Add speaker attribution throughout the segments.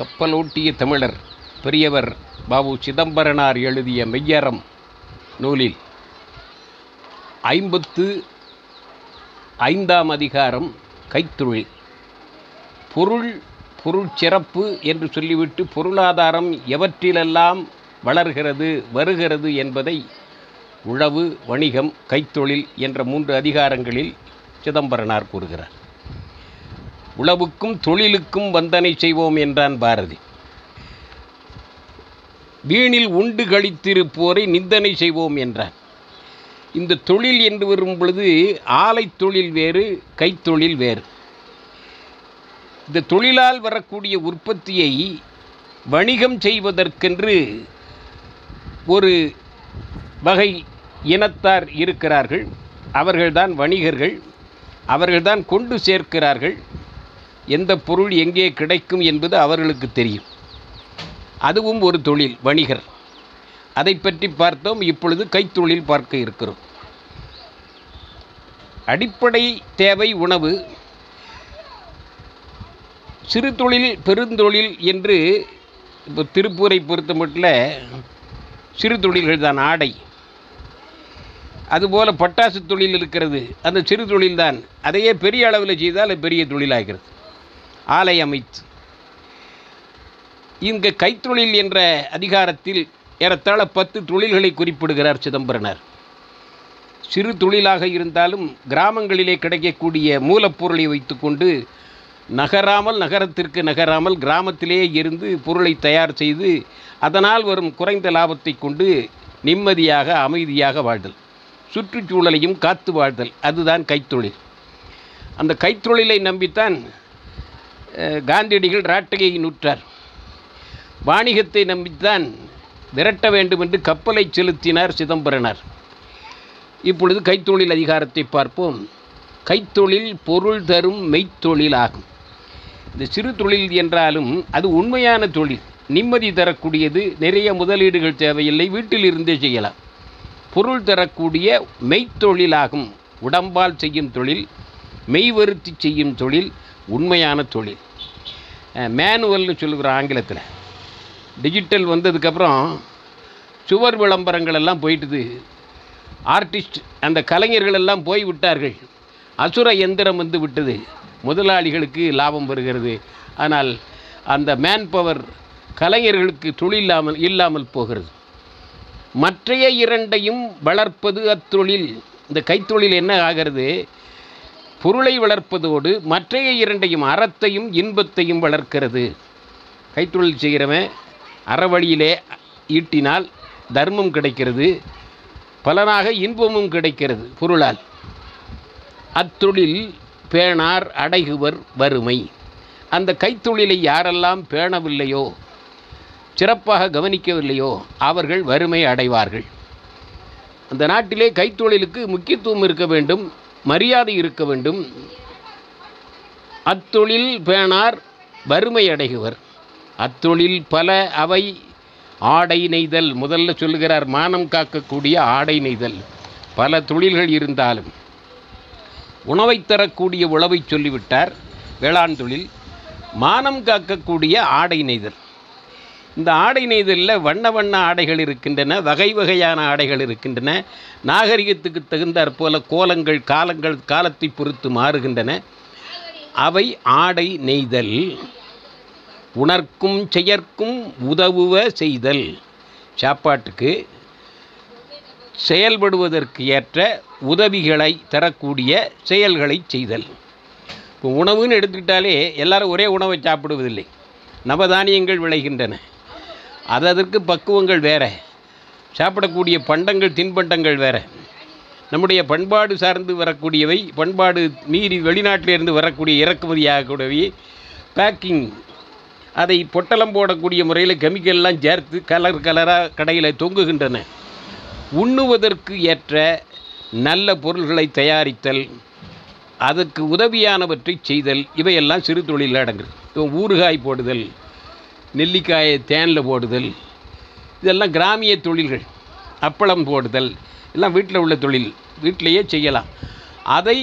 Speaker 1: கப்பலோட்டிய தமிழர் பெரியவர் பாபு சிதம்பரனார் எழுதிய மெய்யறம் நூலில். ஐம்பத்து ஐந்தாம் அதிகாரம் கைத்தொழில் பொருள் பொருள் சிறப்பு என்று சொல்லிவிட்டு பொருளாதாரம் எவற்றிலெல்லாம் வளர்கிறது வருகிறது என்பதை உழவு வணிகம் கைத்தொழில் என்ற மூன்று அதிகாரங்களில் சிதம்பரனார் கூறுகிறார். உழவுக்கும் தொழிலுக்கும் வந்தனை செய்வோம் என்றான் பாரதி. வீணில் உண்டு கழித்திருப்போரை நிந்தனை செய்வோம் என்றான். இந்த தொழில் என்று வரும் பொழுது ஆலை தொழில் வேறு கைத்தொழில் வேறு. இந்த தொழிலால் வரக்கூடிய உற்பத்தியை வணிகம் செய்வதற்கென்று ஒரு வகை இனத்தார் இருக்கிறார்கள். அவர்கள்தான் வணிகர்கள். அவர்கள்தான் கொண்டு சேர்க்கிறார்கள். எந்த பொருள் எங்கே கிடைக்கும் என்பது அவர்களுக்கு தெரியும். அதுவும் ஒரு தொழில் வணிகர். அதை பற்றி பார்த்தோம் இப்பொழுது கைத்தொழில் பார்க்க இருக்கிறோம். அடிப்படை தேவை உணவு. சிறு தொழில் பெருந்தொழில் என்று இப்போ திருப்பூரை பொறுத்த மட்டும் சிறு தொழில்கள் தான் ஆடை. அதுபோல் பட்டாசு தொழில் இருக்கிறது அந்த சிறு தொழில் தான். அதையே பெரிய அளவில் செய்தால் பெரிய தொழிலாகிறது. ஆலை அமைத்து இங்கு கைத்தொழில் என்ற அதிகாரத்தில் ஏறத்தாழ பத்து தொழில்களை குறிப்பிடுகிறார் சிதம்பரனார். சிறு தொழிலாக இருந்தாலும் கிராமங்களிலே கிடைக்கக்கூடிய மூலப்பொருளை வைத்துக்கொண்டு நகராமல் நகரத்திற்கு நகராமல் கிராமத்திலேயே இருந்து பொருளை தயார் செய்து அதனால் வரும் குறைந்த லாபத்தை கொண்டு நிம்மதியாக அமைதியாக வாழ்தல். சுற்றுச்சூழலையும் காத்து வாழ்தல். அதுதான் கைத்தொழில். அந்த கைத்தொழிலை நம்பித்தான் காந்தியடிகள் ராட்டகையை நூற்றார். வாணிகத்தை நம்பித்தான் விரட்ட வேண்டும் என்று கப்பலை செலுத்தினார் சிதம்பரனார். இப்பொழுது கைத்தொழில் அதிகாரத்தை பார்ப்போம். கைத்தொழில் பொருள் தரும் மெய்த்தொழில் ஆகும். இந்த சிறு தொழில் என்றாலும் அது உண்மையான தொழில். நிம்மதி தரக்கூடியது நிறைய முதலீடுகள் தேவையில்லை வீட்டில் இருந்தே செய்யலாம். பொருள் தரக்கூடிய மெய்த்தொழிலாகும் உடம்பால் செய்யும் தொழில் மெய் வருத்தி செய்யும் தொழில் உண்மையான தொழில். மேனுவல்னு சொல்லுகிறோம் ஆங்கிலத்தில். டிஜிட்டல் வந்ததுக்கப்புறம் சுவர் விளம்பரங்கள் எல்லாம் போயிட்டுது. ஆர்டிஸ்ட் அந்த கலைஞர்கள் எல்லாம் போய் விட்டார்கள். அசுர எந்திரம் வந்து விட்டது. முதலாளிகளுக்கு லாபம் வருகிறது. ஆனால் அந்த மேன் பவர் கலைஞர்களுக்கு தொழில் இல்லாமல் இல்லாமல் போகிறது. மற்றைய இரண்டையும் வளர்ப்பது அத்தொழில். இந்த கைத்தொழில் என்ன ஆகிறது? பொருளை வளர்ப்பதோடு மற்றைய இரண்டையும் அறத்தையும் இன்பத்தையும் வளர்க்கிறது. கைத்தொழில் செய்கிறவன் அறவழியிலே ஈட்டினால் தர்மம் கிடைக்கிறது பலனாக இன்பமும் கிடைக்கிறது பொருளால். அத்தொழில் பேணார் அடைகுவர் வறுமை. அந்த கைத்தொழிலை யாரெல்லாம் பேணவில்லையோ சிறப்பாக கவனிக்கவில்லையோ அவர்கள் வறுமை அடைவார்கள். அந்த நாட்டிலே கைத்தொழிலுக்கு முக்கியத்துவம் இருக்க வேண்டும். மரியாதை இருக்க வேண்டும். அத்தொழில் பேணார் வறுமை அடைகுவர் அத்தொழில் பல அவை ஆடை நெய்தல். முதல்ல சொல்லுகிறார் மானம் காக்கக்கூடிய ஆடை நெய்தல். பல தொழில்கள் இருந்தாலும் உணவை தரக்கூடிய உழவை சொல்லிவிட்டார் வேளாண் தொழில். மானம் காக்கக்கூடிய ஆடை நெய்தல். இந்த ஆடை நெய்தலில் வண்ண வண்ண ஆடைகள் இருக்கின்றன வகை வகையான ஆடைகள் இருக்கின்றன. நாகரிகத்துக்கு தகுந்தாற் போல கோலங்கள் காலங்கள் காலத்தை பொறுத்து மாறுகின்றன. அவை ஆடை நெய்தல் உணர்க்கும் செயற்கும் உதவுவ செய்தல். சாப்பாட்டுக்கு செயல்படுவதற்கு ஏற்ற உதவிகளை தரக்கூடிய செயல்களை செய்தல். இப்போ உணவுன்னு எடுத்துக்கிட்டாலே எல்லாரும் ஒரே உணவை சாப்பிடுவதில்லை. நவதானியங்கள் விளைகின்றன. அது அதற்கு பக்குவங்கள் வேறு. சாப்பிடக்கூடிய பண்டங்கள் தின்பண்டங்கள் வேறு. நம்முடைய பண்பாடு சார்ந்து வரக்கூடியவை பண்பாடு மீறி வெளிநாட்டிலிருந்து வரக்கூடிய இறக்குமதியாகக்கூடியவை. பேக்கிங் அதை பொட்டலம் போடக்கூடிய முறையில் கெமிக்கல்லாம் சேர்த்து கலர் கலராக கடையில் தொங்குகின்றன. உண்ணுவதற்கு ஏற்ற நல்ல பொருள்களை தயாரித்தல் அதற்கு உதவியானவற்றை செய்தல் இவையெல்லாம் சிறு தொழில் அடங்கு ஊறுகாய் போடுதல் நெல்லிக்காயை தேனில் போடுதல் இதெல்லாம் கிராமிய தொழில்கள் அப்பளம் போடுதல் எல்லாம் வீட்டில் உள்ள தொழில் வீட்டிலேயே செய்யலாம். அதை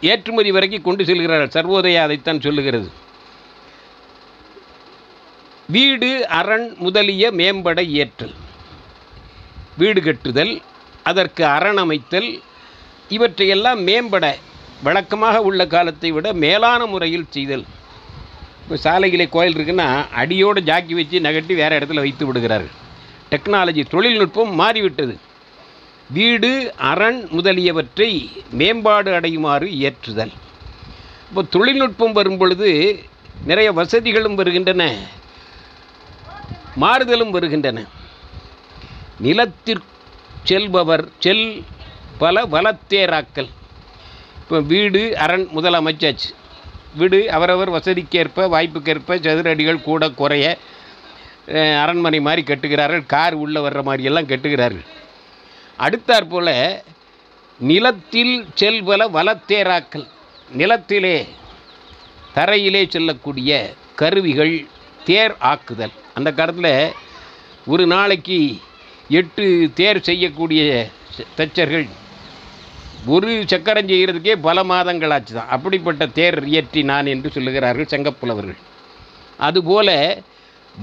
Speaker 1: ஏற்றுமதி வரைக்கும் கொண்டு செல்கிறார்கள். சர்வோதயா அதைத்தான் சொல்லுகிறது. வீடு அரண் முதலிய மேம்பட இயற்றல் வீடு கட்டுதல் அதற்கு அரண் அமைத்தல் இவற்றையெல்லாம் மேம்பட வழக்கமாக உள்ள காலத்தை விட மேலான முறையில் செய்தல். இப்போ சாலைகளை கோயில் இருக்குன்னா அடியோடு ஜாக்கி வச்சு நகட்டி வேறு இடத்துல வைத்து விடுகிறார்கள். டெக்னாலஜி தொழில்நுட்பம் மாறிவிட்டது. வீடு அரண் முதலியவற்றை மேம்பாடு அடையுமாறு இயற்றுதல். இப்போ தொழில்நுட்பம் வரும் பொழுது நிறைய வசதிகளும் வருகின்றன. மாறுதலும் வருகின்றன. நிலத்திற்கு செல்பவர் செல் பல வளத்தேராக்கல் இப்போ வீடு அரண் முதலமைச்சாச்சு. வீடு. அவரவர் வசதிக்கேற்ப வாய்ப்புக்கேற்ப சதுரடிகள் கூட குறைய அரண்மனை மாதிரி கட்டுகிறார்கள். கார் உள்ளே வர்ற மாதிரியெல்லாம் கட்டுகிறார்கள். அடுத்தாற் போல நிலத்தில் செல்வல வளத்தேராக்கள் நிலத்திலே தரையிலே செல்லக்கூடிய கருவிகள் தேர் ஆக்குதல். அந்த காலத்தில் ஒரு நாளைக்கு எட்டு தேர் செய்யக்கூடிய தச்சர்கள் ஒரு சக்கரம் செய்கிறதுக்கே பல மாதங்கள் ஆச்சு தான். அப்படிப்பட்ட தேர் இயற்றி நான் என்று சொல்லுகிறார்கள் செங்கப்புலவர்கள் அதுபோல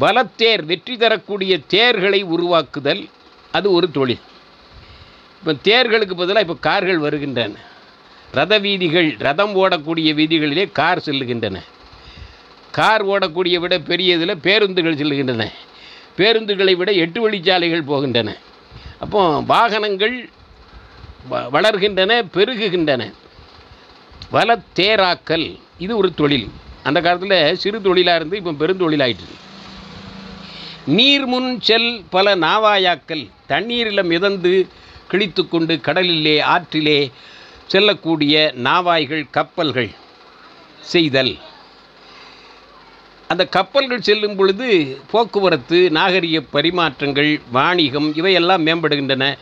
Speaker 1: பலத்தேர் வெற்றி தரக்கூடிய தேர்களை உருவாக்குதல் அது ஒரு தொழில். இப்போ தேர்களுக்கு பதிலாக இப்போ கார்கள் வருகின்றன. ரத வீதிகள் ரதம் ஓடக்கூடிய வீதிகளிலே கார் செல்லுகின்றன. கார் ஓடக்கூடிய விட பெரியதில் பேருந்துகள் செல்லுகின்றன. பேருந்துகளை விட எட்டு வழிச்சாலைகள் போகின்றன. அப்போ வாகனங்கள் வளர்கின்றன பெருகுகின்றன. வலத்தேராக்கல் இது ஒரு தொழில். அந்த காலத்தில் சிறு தொழிலாக இருந்து இப்போ பெருந்தொழிலாயிட்டு நீர்முன் செல் பல நாவாயாக்கள் தண்ணீரில் மிதந்து கிழித்து கொண்டு கடலிலே ஆற்றிலே செல்லக்கூடிய நாவாய்கள் கப்பல்கள் செய்தல். அந்த கப்பல்கள் செல்லும் பொழுது போக்குவரத்து நாகரிக பரிமாற்றங்கள் வாணிகம் இவையெல்லாம் மேம்படுகின்றன.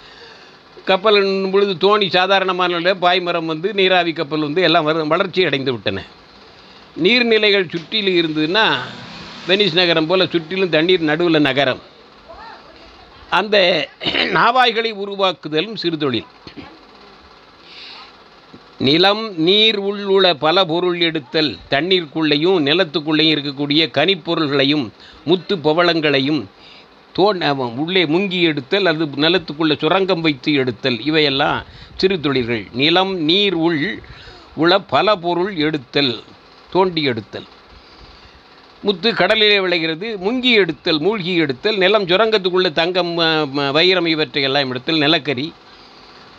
Speaker 1: கப்பல் பொழுது தோணி சாதாரணமான பாய்மரம் வந்து நீராவி கப்பல் வந்து எல்லாம் வளர்ச்சி அடைந்து விட்டன. நீர்நிலைகள் சுற்றிலும் இருந்ததுன்னா வெனிஸ் நகரம் போல் சுற்றிலும் தண்ணீர் நடுவில் நகரம். அந்த நாவாய்களை உருவாக்குதலும் சிறுதொழில் நிலம் நீர் உள்ள பல பொருள் எடுத்தல் தண்ணீருக்குள்ளேயும் நிலத்துக்குள்ளேயும் இருக்கக்கூடிய கனிப்பொருள்களையும் முத்து பவளங்களையும் தோன் உள்ளே முங்கி எடுத்தல் அல்லது நிலத்துக்குள்ளே சுரங்கம் வைத்து எடுத்தல். இவையெல்லாம் சிறு தொழில்கள். நிலம் நீர் உள் உள பல பொருள் எடுத்தல் தோண்டி எடுத்தல். முத்து கடலிலே விளைகிறது முங்கி எடுத்தல் மூழ்கி எடுத்தல் நிலம் சுரங்கத்துக்குள்ளே தங்கம் வைரம் இவற்றை வைரம் இவற்றையெல்லாம் எடுத்தல் நிலக்கரி.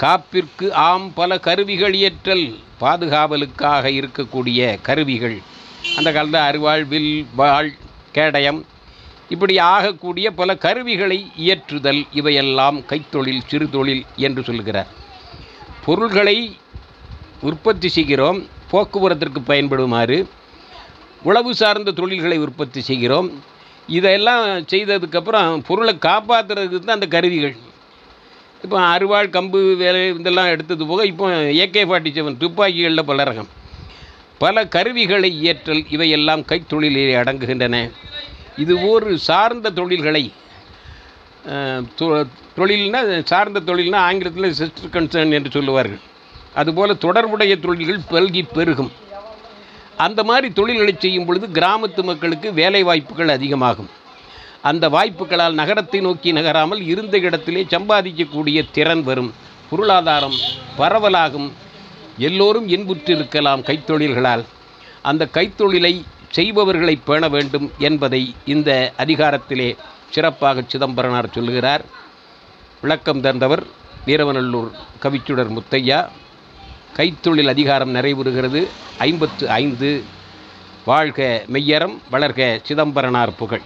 Speaker 1: காப்பிற்கு ஆம் பல கருவிகள் இயற்றல் பாதுகாவலுக்காக இருக்கக்கூடிய கருவிகள். அந்த காலத்தில் அருவாள் வில் வாள் கேடயம் இப்படி ஆகக்கூடிய பல கருவிகளை இயற்றுதல் இவையெல்லாம் கைத்தொழில் சிறுதொழில் என்று சொல்கிறார் பொருள்களை உற்பத்தி செய்கிறோம் போக்குவரத்திற்கு பயன்படுமாறு உழவு சார்ந்த தொழில்களை உற்பத்தி செய்கிறோம். இதெல்லாம் செய்ததுக்கப்புறம் பொருளை காப்பாற்றுறதுக்கு தான் அந்த கருவிகள். இப்போ அருவாள் கம்பு வேலை இதெல்லாம் எடுத்தது போக இப்போ ஏகே ஃபார்ட்டி செவன் துப்பாக்கிகளில் பல ரகம். பல கருவிகளை இயற்றல் இவையெல்லாம் கைத்தொழிலிலே அடங்குகின்றன. இது ஒரு சார்ந்த தொழில்களை தொ- தொழில்னா சார்ந்த தொழில்னா ஆங்கிலத்தில் சிஸ்டர் கன்சர்ன் என்று சொல்லுவார்கள். அதுபோல் தொடர்புடைய தொழில்கள் பல்கி பெருகும். அந்த மாதிரி தொழில்களை செய்யும் பொழுது கிராமத்து மக்களுக்கு வேலை வாய்ப்புகள் அதிகமாகும். அந்த வாய்ப்புகளால் நகரத்தை நோக்கி நகராமல் இருந்த இடத்திலே சம்பாதிக்கக்கூடிய திறன் வரும். பொருளாதாரம் பரவலாகும். எல்லோரும் இன்புற்றிருக்கலாம் கைத்தொழில்களால். அந்த கைத்தொழிலை செய்பவர்களை பேண வேண்டும் என்பதை இந்த அதிகாரத்திலே சிறப்பாக சிதம்பரனார் சொல்லுகிறார். விளக்கம் தந்தவர் வீரவநல்லூர் கவிச்சுடர் முத்தையா. கைத்தொழில் அதிகாரம் நிறைவுறுகிறது. ஐம்பத்து ஐந்து. வாழ்க மெய்யரம் வளர்க சிதம்பரனார் புகழ்.